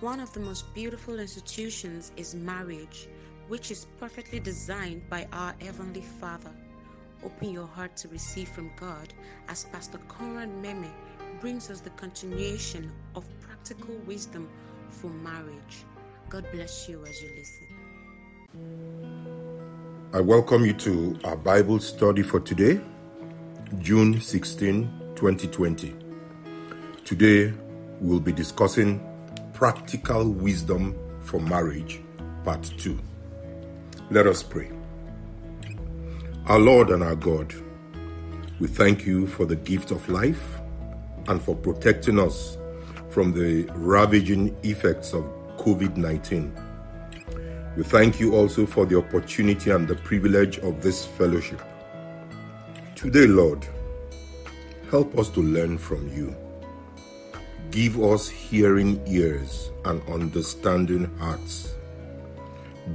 One of the most beautiful institutions is marriage, which is perfectly designed by our Heavenly Father. Open your heart to receive from God as Pastor Conrad Meme brings us the continuation of practical wisdom for marriage. God bless you as you listen. I welcome you to our Bible study for today, June 16, 2020. Today, we'll be discussing Practical Wisdom for Marriage, Part 2. Let us pray. Our Lord and our God, we thank you for the gift of life and for protecting us from the ravaging effects of COVID 19. We thank you also for the opportunity and the privilege of this fellowship. Today, Lord, help us to learn from you. Give us hearing ears and understanding hearts.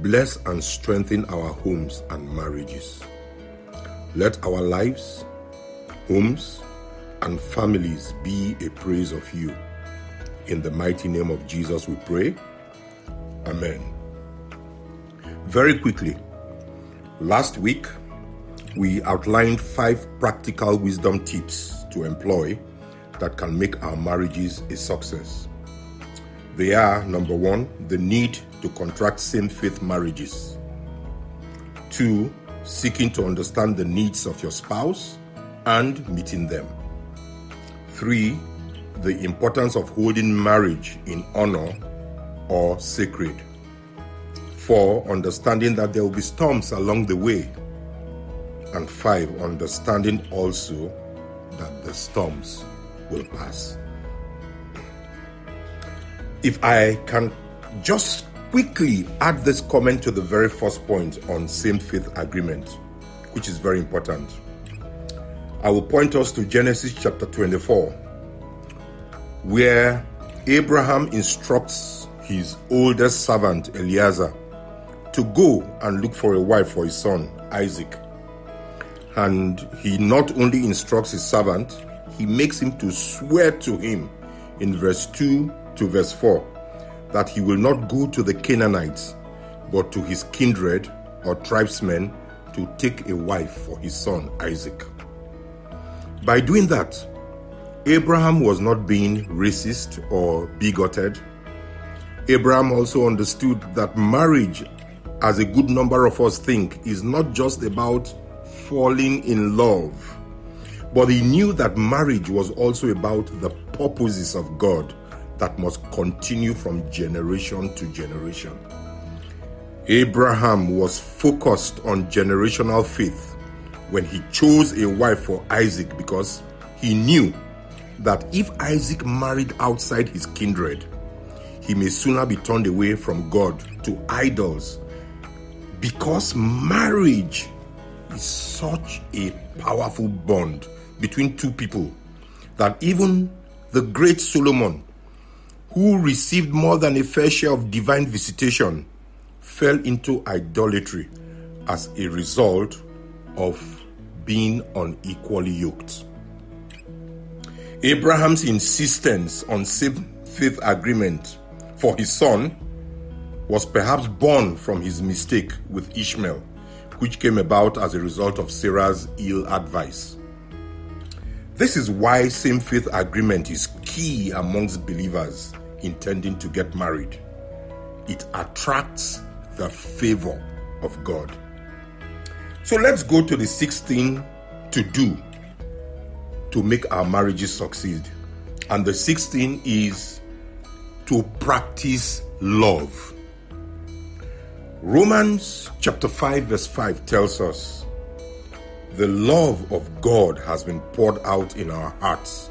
Bless and strengthen our homes and marriages. Let our lives, homes, and families be a praise of you. In the mighty name of Jesus, we pray. Amen. Very quickly, last week we outlined five practical wisdom tips to employ that can make our marriages a success. They are number one, the need to contract same faith marriages, two, seeking to understand the needs of your spouse and meeting them, three, the importance of holding marriage in honor or sacred. Four, understanding that there will be storms along the way. And five, understanding also that the storms will pass. If I can just quickly add this comment to the very first point on same faith agreement, which is very important. I will point us to Genesis chapter 24, where Abraham instructs his oldest servant Eliezer to go and look for a wife for his son Isaac. And he not only instructs his servant, he makes him to swear to him in verse 2 to verse 4 that he will not go to the Canaanites, but to his kindred or tribesmen to take a wife for his son Isaac. By doing that, Abraham was not being racist or bigoted. Abraham also understood that marriage, as a good number of us think, is not just about falling in love but he knew that marriage was also about the purposes of God that must continue from generation to generation. Abraham was focused on generational faith when he chose a wife for Isaac because he knew that if Isaac married outside his kindred, he may sooner be turned away from God to idols because marriage is such a powerful bond between two people that even the great Solomon, who received more than a fair share of divine visitation, fell into idolatry as a result of being unequally yoked. Abraham's insistence on same faith agreement for his son was perhaps born from his mistake with Ishmael, which came about as a result of Sarah's ill advice. This is why same faith agreement is key amongst believers intending to get married. It attracts the favor of God. So let's go to the 16 to do to make our marriages succeed. And the 16 is to practice love. Romans chapter 5 verse 5 tells us the love of God has been poured out in our hearts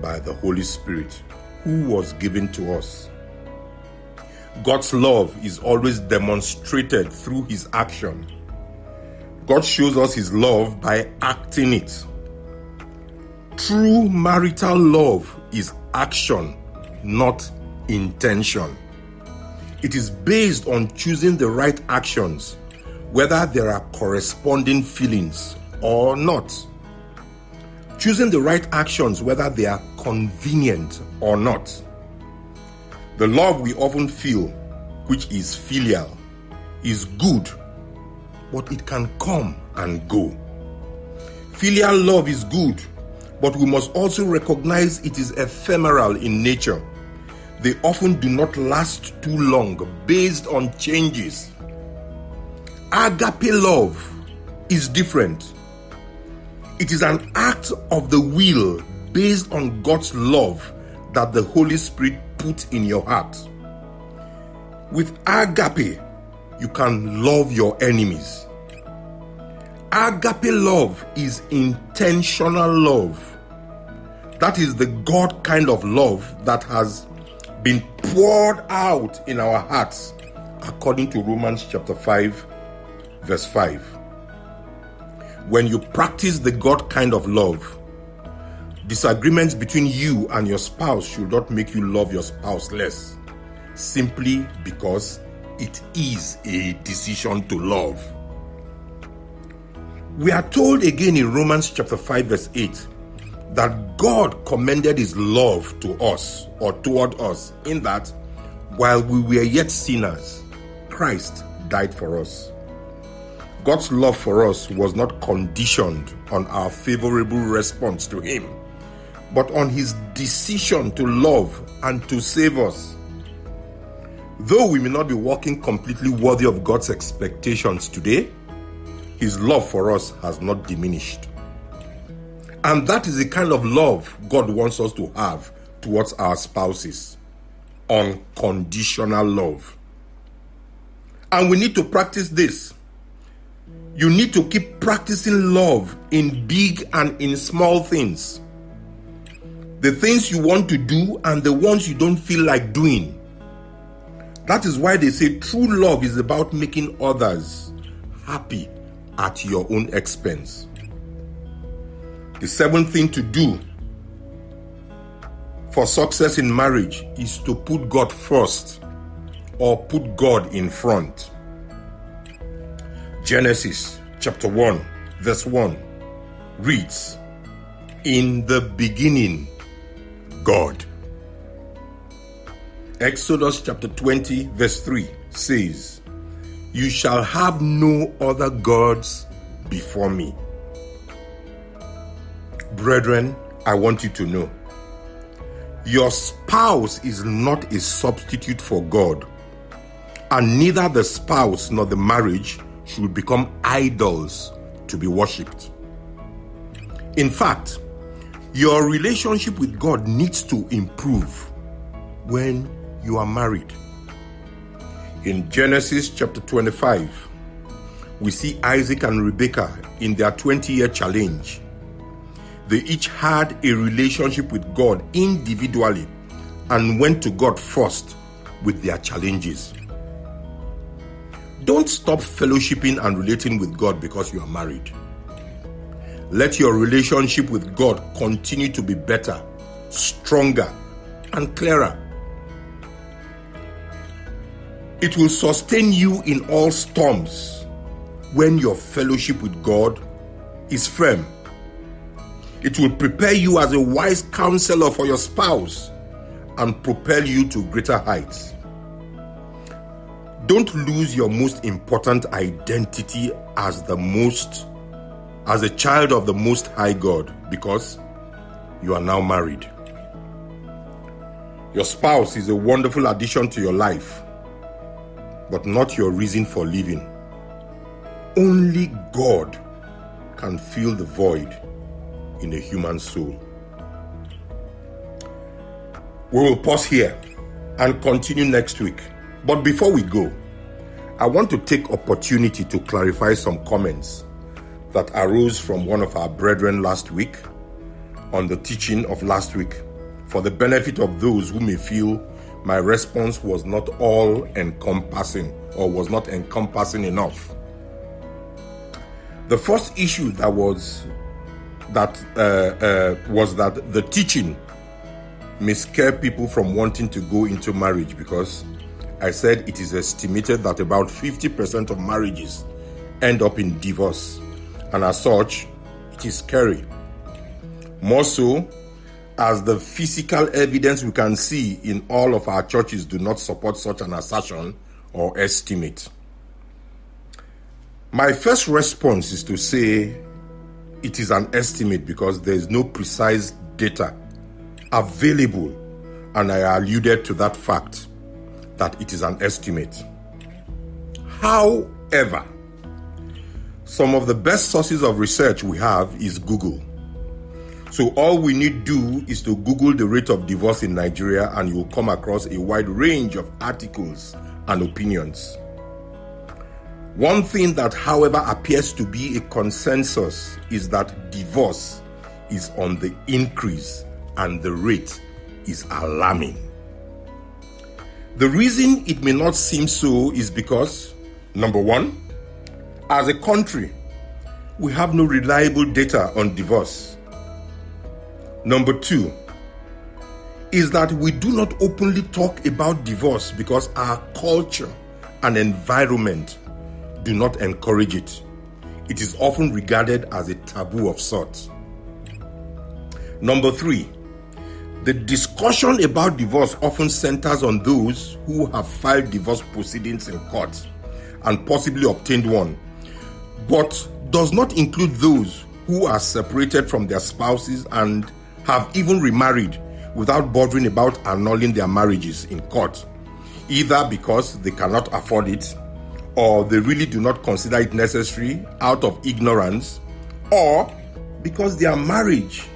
by the Holy Spirit, who was given to us. God's love is always demonstrated through His action. God shows us His love by acting it. True marital love is action, not intention. It is based on choosing the right actions, whether there are corresponding feelings or not. Choosing the right actions, whether they are convenient or not. The love we often feel, which is filial, is good, but it can come and go. Filial love is good, but we must also recognize it is ephemeral in nature. They often do not last too long based on changes. Agape love is different. It is an act of the will based on God's love that the Holy Spirit put in your heart. With agape, you can love your enemies. Agape love is intentional love. That is the God kind of love that has been poured out in our hearts according to Romans chapter 5 verse 5. When you practice the God kind of love, disagreements between you and your spouse should not make you love your spouse less, simply because it is a decision to love. We are told again in Romans chapter 5 verse 8 that God commended his love to us or toward us in that while we were yet sinners, Christ died for us. God's love for us was not conditioned on our favorable response to Him, but on His decision to love and to save us. Though we may not be walking completely worthy of God's expectations today, His love for us has not diminished. And that is the kind of love God wants us to have towards our spouses unconditional love. And we need to practice this. You need to keep practicing love in big and in small things. The things you want to do and the ones you don't feel like doing. That is why they say true love is about making others happy at your own expense. The seventh thing to do for success in marriage is to put God first or put God in front. Genesis chapter 1, verse 1 reads, In the beginning, God. Exodus chapter 20, verse 3 says, You shall have no other gods before me. Brethren, I want you to know your spouse is not a substitute for God, and neither the spouse nor the marriage should become idols to be worshipped. In fact, your relationship with God needs to improve when you are married. In Genesis chapter 25, we see Isaac and Rebekah in their 20 year challenge. They each had a relationship with God individually and went to God first with their challenges. Don't stop fellowshipping and relating with God because you are married. Let your relationship with God continue to be better, stronger, and clearer. It will sustain you in all storms when your fellowship with God is firm. It will prepare you as a wise counselor for your spouse and propel you to greater heights. Don't lose your most important identity as the most as a child of the most high God because you are now married. Your spouse is a wonderful addition to your life, but not your reason for living. Only God can fill the void in a human soul. We will pause here and continue next week. But before we go, I want to take opportunity to clarify some comments that arose from one of our brethren last week on the teaching of last week for the benefit of those who may feel my response was not all encompassing or was not encompassing enough. The first issue that was that uh, uh, was that the teaching may scare people from wanting to go into marriage because I said it is estimated that about 50% of marriages end up in divorce, and as such, it is scary. More so, as the physical evidence we can see in all of our churches do not support such an assertion or estimate. My first response is to say it is an estimate because there is no precise data available, and I alluded to that fact that it is an estimate. However, some of the best sources of research we have is Google. So all we need do is to Google the rate of divorce in Nigeria and you'll come across a wide range of articles and opinions. One thing that, however, appears to be a consensus is that divorce is on the increase and the rate is alarming. The reason it may not seem so is because, number one, as a country, we have no reliable data on divorce. Number two is that we do not openly talk about divorce because our culture and environment do not encourage it. It is often regarded as a taboo of sorts. Number three, the discussion about divorce often centers on those who have filed divorce proceedings in court and possibly obtained one, but does not include those who are separated from their spouses and have even remarried without bothering about annulling their marriages in court, either because they cannot afford it or they really do not consider it necessary out of ignorance or because their marriage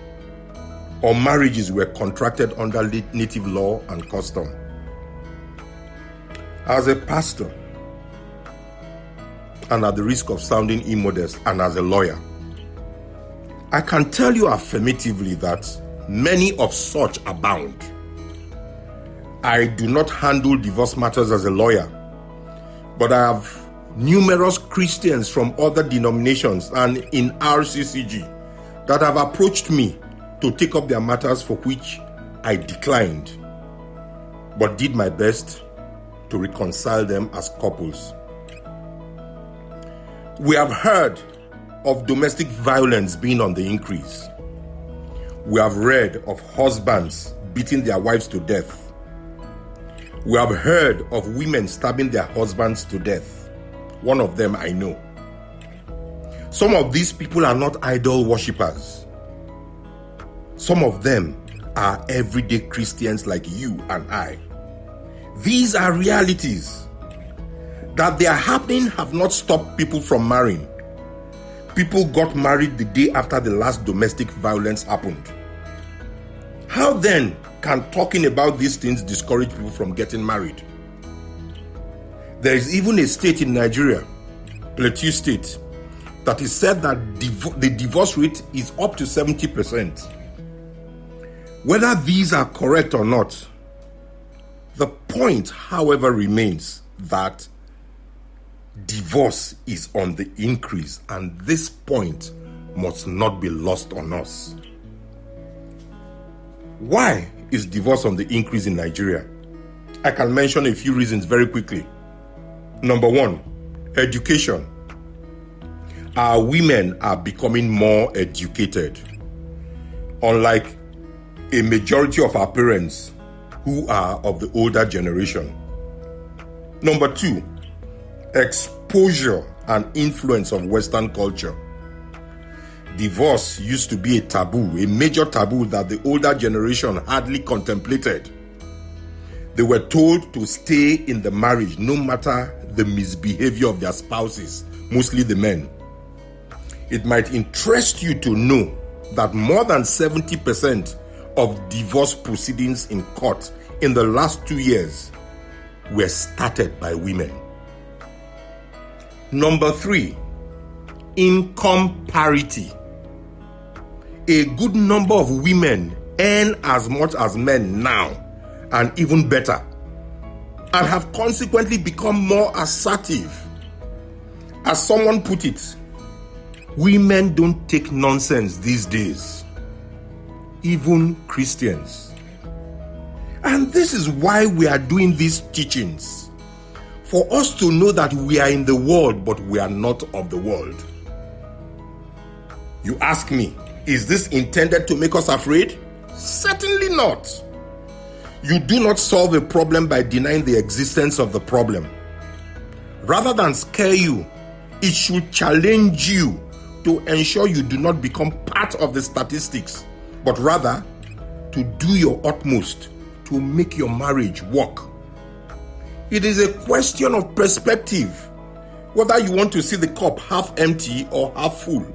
or marriages were contracted under native law and custom. As a pastor, and at the risk of sounding immodest, and as a lawyer, I can tell you affirmatively that many of such abound. I do not handle divorce matters as a lawyer, but I have numerous Christians from other denominations and in RCCG that have approached me to take up their matters for which I declined, but did my best to reconcile them as couples. We have heard of domestic violence being on the increase. We have read of husbands beating their wives to death. We have heard of women stabbing their husbands to death. One of them I know. Some of these people are not idol worshippers. Some of them are everyday Christians like you and I. These are realities. That they are happening have not stopped people from marrying. People got married the day after the last domestic violence happened. How then can talking about these things discourage people from getting married? There is even a state in Nigeria, Plateau State, that is said that div- the divorce rate is up to 70%. Whether these are correct or not, the point, however, remains that divorce is on the increase, and this point must not be lost on us. Why is divorce on the increase in Nigeria? I can mention a few reasons very quickly. Number one, education. Our women are becoming more educated. Unlike a majority of our parents who are of the older generation. Number two, exposure and influence of Western culture. Divorce used to be a taboo, a major taboo that the older generation hardly contemplated. They were told to stay in the marriage no matter the misbehavior of their spouses, mostly the men. It might interest you to know that more than 70% of divorce proceedings in court in the last two years were started by women. Number three, income parity. A good number of women earn as much as men now, and even better, and have consequently become more assertive. As someone put it, women don't take nonsense these days even Christians. And this is why we are doing these teachings. For us to know that we are in the world, but we are not of the world. You ask me, is this intended to make us afraid? Certainly not. You do not solve a problem by denying the existence of the problem. Rather than scare you, it should challenge you to ensure you do not become part of the statistics, but rather to do your utmost to make your marriage work. It is a question of perspective, whether you want to see the cup half empty or half full.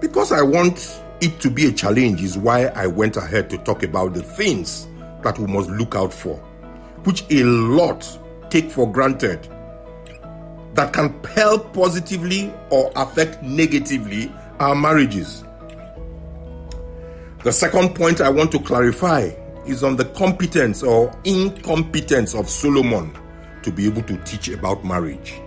Because I want it to be a challenge, is why I went ahead to talk about the things that we must look out for, which a lot take for granted that can help positively or affect negatively our marriages. The second point I want to clarify is on the competence or incompetence of Solomon to be able to teach about marriage.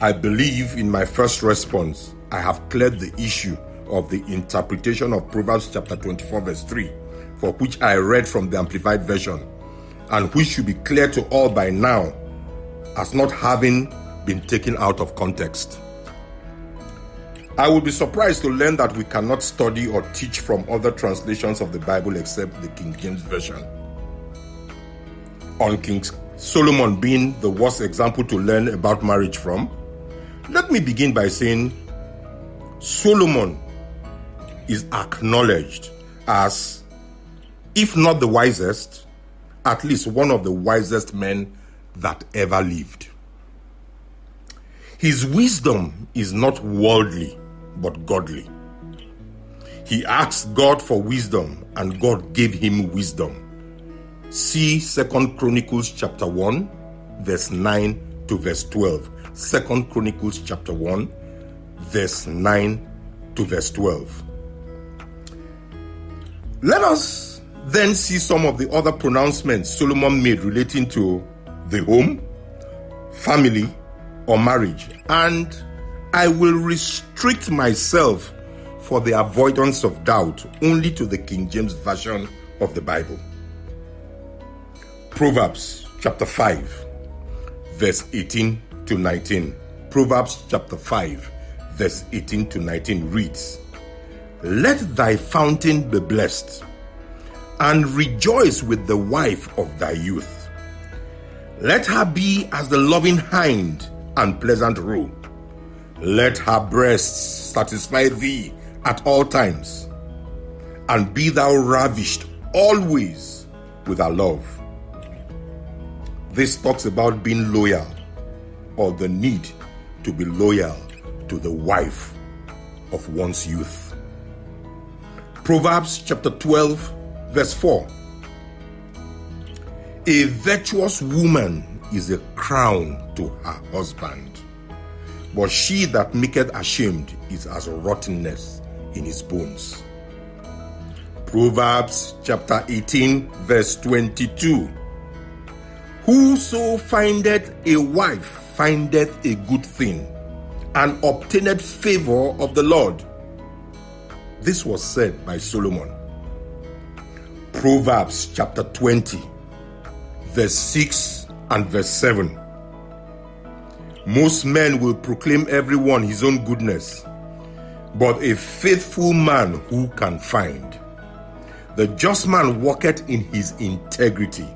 I believe in my first response, I have cleared the issue of the interpretation of Proverbs chapter 24, verse 3, for which I read from the Amplified Version, and which should be clear to all by now as not having been taken out of context. I would be surprised to learn that we cannot study or teach from other translations of the Bible except the King James Version. On King Solomon being the worst example to learn about marriage from, let me begin by saying Solomon is acknowledged as, if not the wisest, at least one of the wisest men that ever lived. His wisdom is not worldly, but godly. He asked God for wisdom, and God gave him wisdom. See Second Chronicles chapter 1, verse 9 to verse 12. Second Chronicles chapter 1, verse 9 to verse 12. Let us then see some of the other pronouncements Solomon made relating to the home, family, or marriage. And I will restrict myself for the avoidance of doubt only to the King James Version of the Bible. Proverbs chapter 5, verse 18 to 19. Proverbs chapter 5, verse 18 to 19 reads Let thy fountain be blessed, and rejoice with the wife of thy youth let her be as the loving hind and pleasant roe. Let her breasts satisfy thee at all times, and be thou ravished always with her love. This talks about being loyal or the need to be loyal to the wife of one's youth. Proverbs chapter 12, verse 4 a virtuous woman is a crown to her husband, but she that maketh ashamed is as rottenness in his bones. Proverbs chapter 18, verse 22. Whoso findeth a wife findeth a good thing, and obtaineth favor of the Lord. This was said by Solomon. Proverbs chapter 20 verse 6 and verse 7. Most men will proclaim everyone his own goodness, but a faithful man who can find? The just man walketh in his integrity.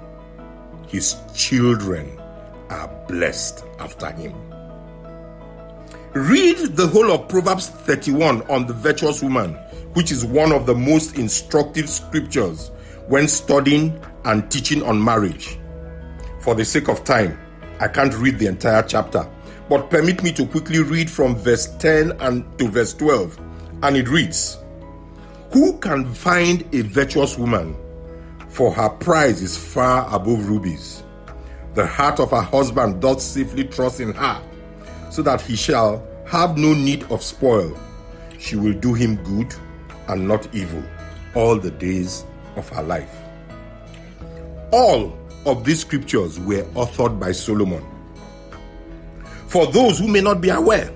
His children are blessed after him. Read the whole of Proverbs 31 on the virtuous woman, which is one of the most instructive scriptures when studying and teaching on marriage. For the sake of time, I can't read the entire chapter, but permit me to quickly read from verse 10 and to verse 12. And it reads Who can find a virtuous woman? For her price is far above rubies. The heart of her husband doth safely trust in her, so that he shall have no need of spoil. She will do him good and not evil all the days of her life. All of these scriptures were authored by Solomon. For those who may not be aware,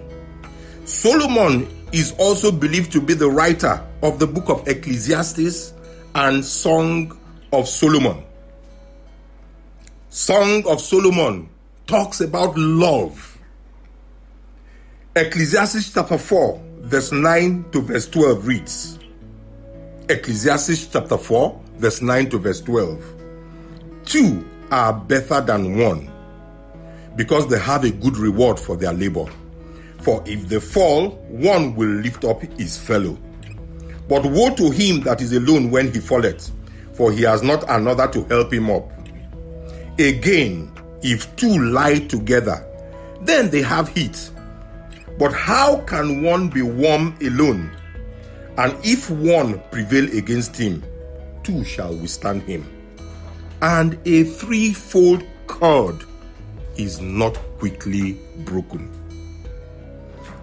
Solomon is also believed to be the writer of the book of Ecclesiastes and Song of Solomon. Song of Solomon talks about love. Ecclesiastes chapter 4, verse 9 to verse 12 reads Ecclesiastes chapter 4, verse 9 to verse 12. Two are better than one because they have a good reward for their labor. For if they fall, one will lift up his fellow. But woe to him that is alone when he falleth, for he has not another to help him up. Again, if two lie together, then they have heat. But how can one be warm alone? And if one prevail against him, two shall withstand him. And a threefold cord is not quickly broken.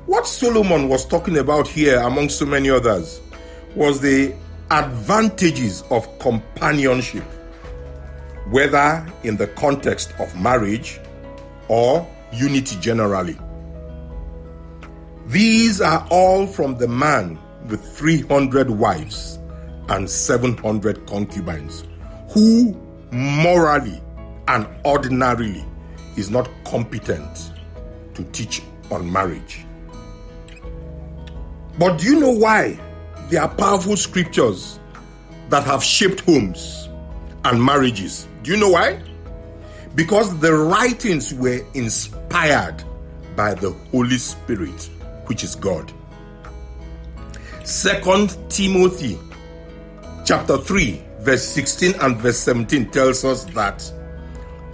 What Solomon was talking about here, among so many others, was the advantages of companionship, whether in the context of marriage or unity generally. These are all from the man with 300 wives and 700 concubines, who morally and ordinarily is not competent to teach on marriage. But do you know why there are powerful scriptures that have shaped homes and marriages? Do you know why? Because the writings were inspired by the Holy Spirit, which is God. Second Timothy chapter 3 verse 16 and verse 17 tells us that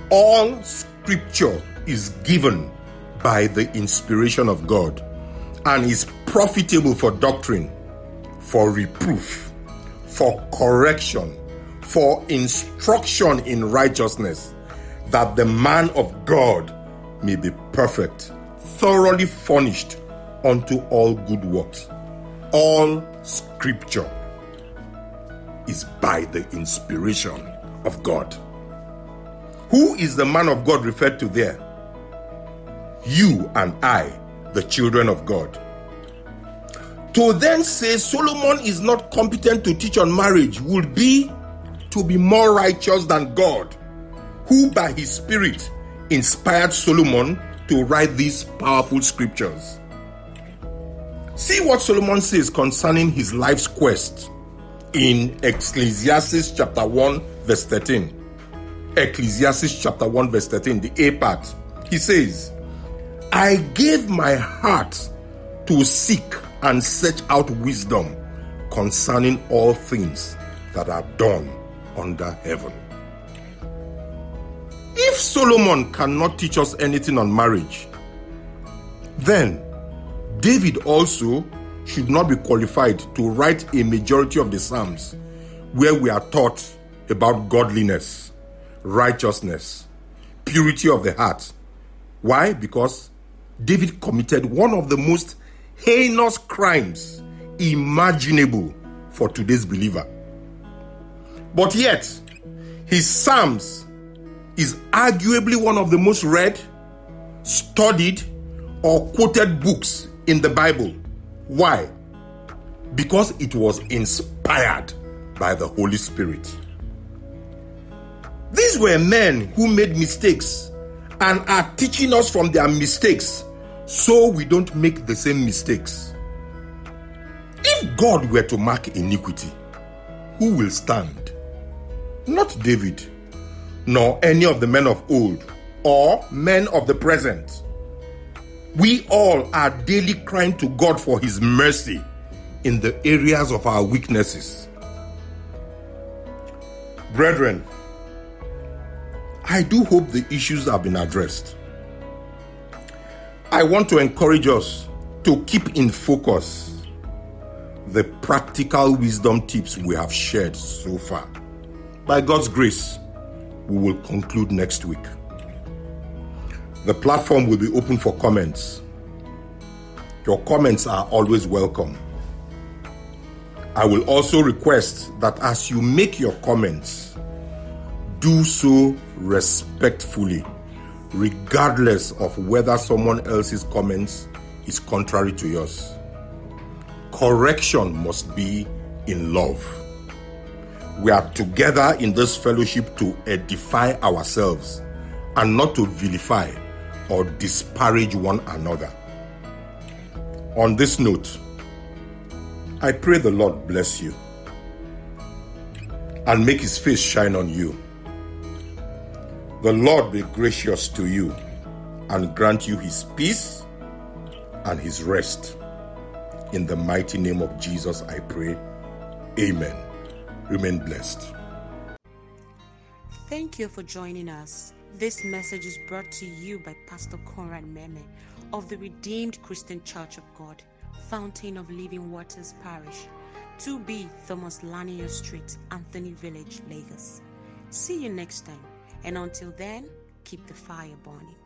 all scripture is given by the inspiration of God and is profitable for doctrine, for reproof, for correction, for instruction in righteousness, that the man of God may be perfect, thoroughly furnished unto all good works. All scripture is by the inspiration of God. Who is the man of God referred to there? You and I, the children of God. To then say Solomon is not competent to teach on marriage would be to be more righteous than God, who by his Spirit inspired Solomon to write these powerful scriptures. See what Solomon says concerning his life's quest in Ecclesiastes chapter 1, verse 13. Ecclesiastes chapter 1, verse 13, the A part. He says, I gave my heart to seek and search out wisdom concerning all things that are done under heaven. If Solomon cannot teach us anything on marriage, then David also should not be qualified to write a majority of the Psalms where we are taught about godliness, righteousness, purity of the heart. Why? Because David committed one of the most heinous crimes imaginable for today's believer. But yet, his Psalms is arguably one of the most read, studied, or quoted books in the Bible. Why? Because it was inspired by the Holy Spirit. These were men who made mistakes and are teaching us from their mistakes so we don't make the same mistakes. If God were to mark iniquity, who will stand? Not David, nor any of the men of old, or men of the present. We all are daily crying to God for His mercy in the areas of our weaknesses. Brethren, I do hope the issues have been addressed. I want to encourage us to keep in focus the practical wisdom tips we have shared so far. By God's grace, we will conclude next week. The platform will be open for comments. Your comments are always welcome. I will also request that as you make your comments, do so respectfully regardless of whether someone else's comments is contrary to yours. Correction must be in love. We are together in this fellowship to edify ourselves and not to vilify or disparage one another. On this note, I pray the Lord bless you and make his face shine on you. The Lord be gracious to you and grant you his peace and his rest. In the mighty name of Jesus, I pray. Amen. Remain blessed. Thank you for joining us. This message is brought to you by Pastor Conrad Meme of the Redeemed Christian Church of God, Fountain of Living Waters Parish, 2B Thomas Lanier Street, Anthony Village, Lagos. See you next time, and until then, keep the fire burning.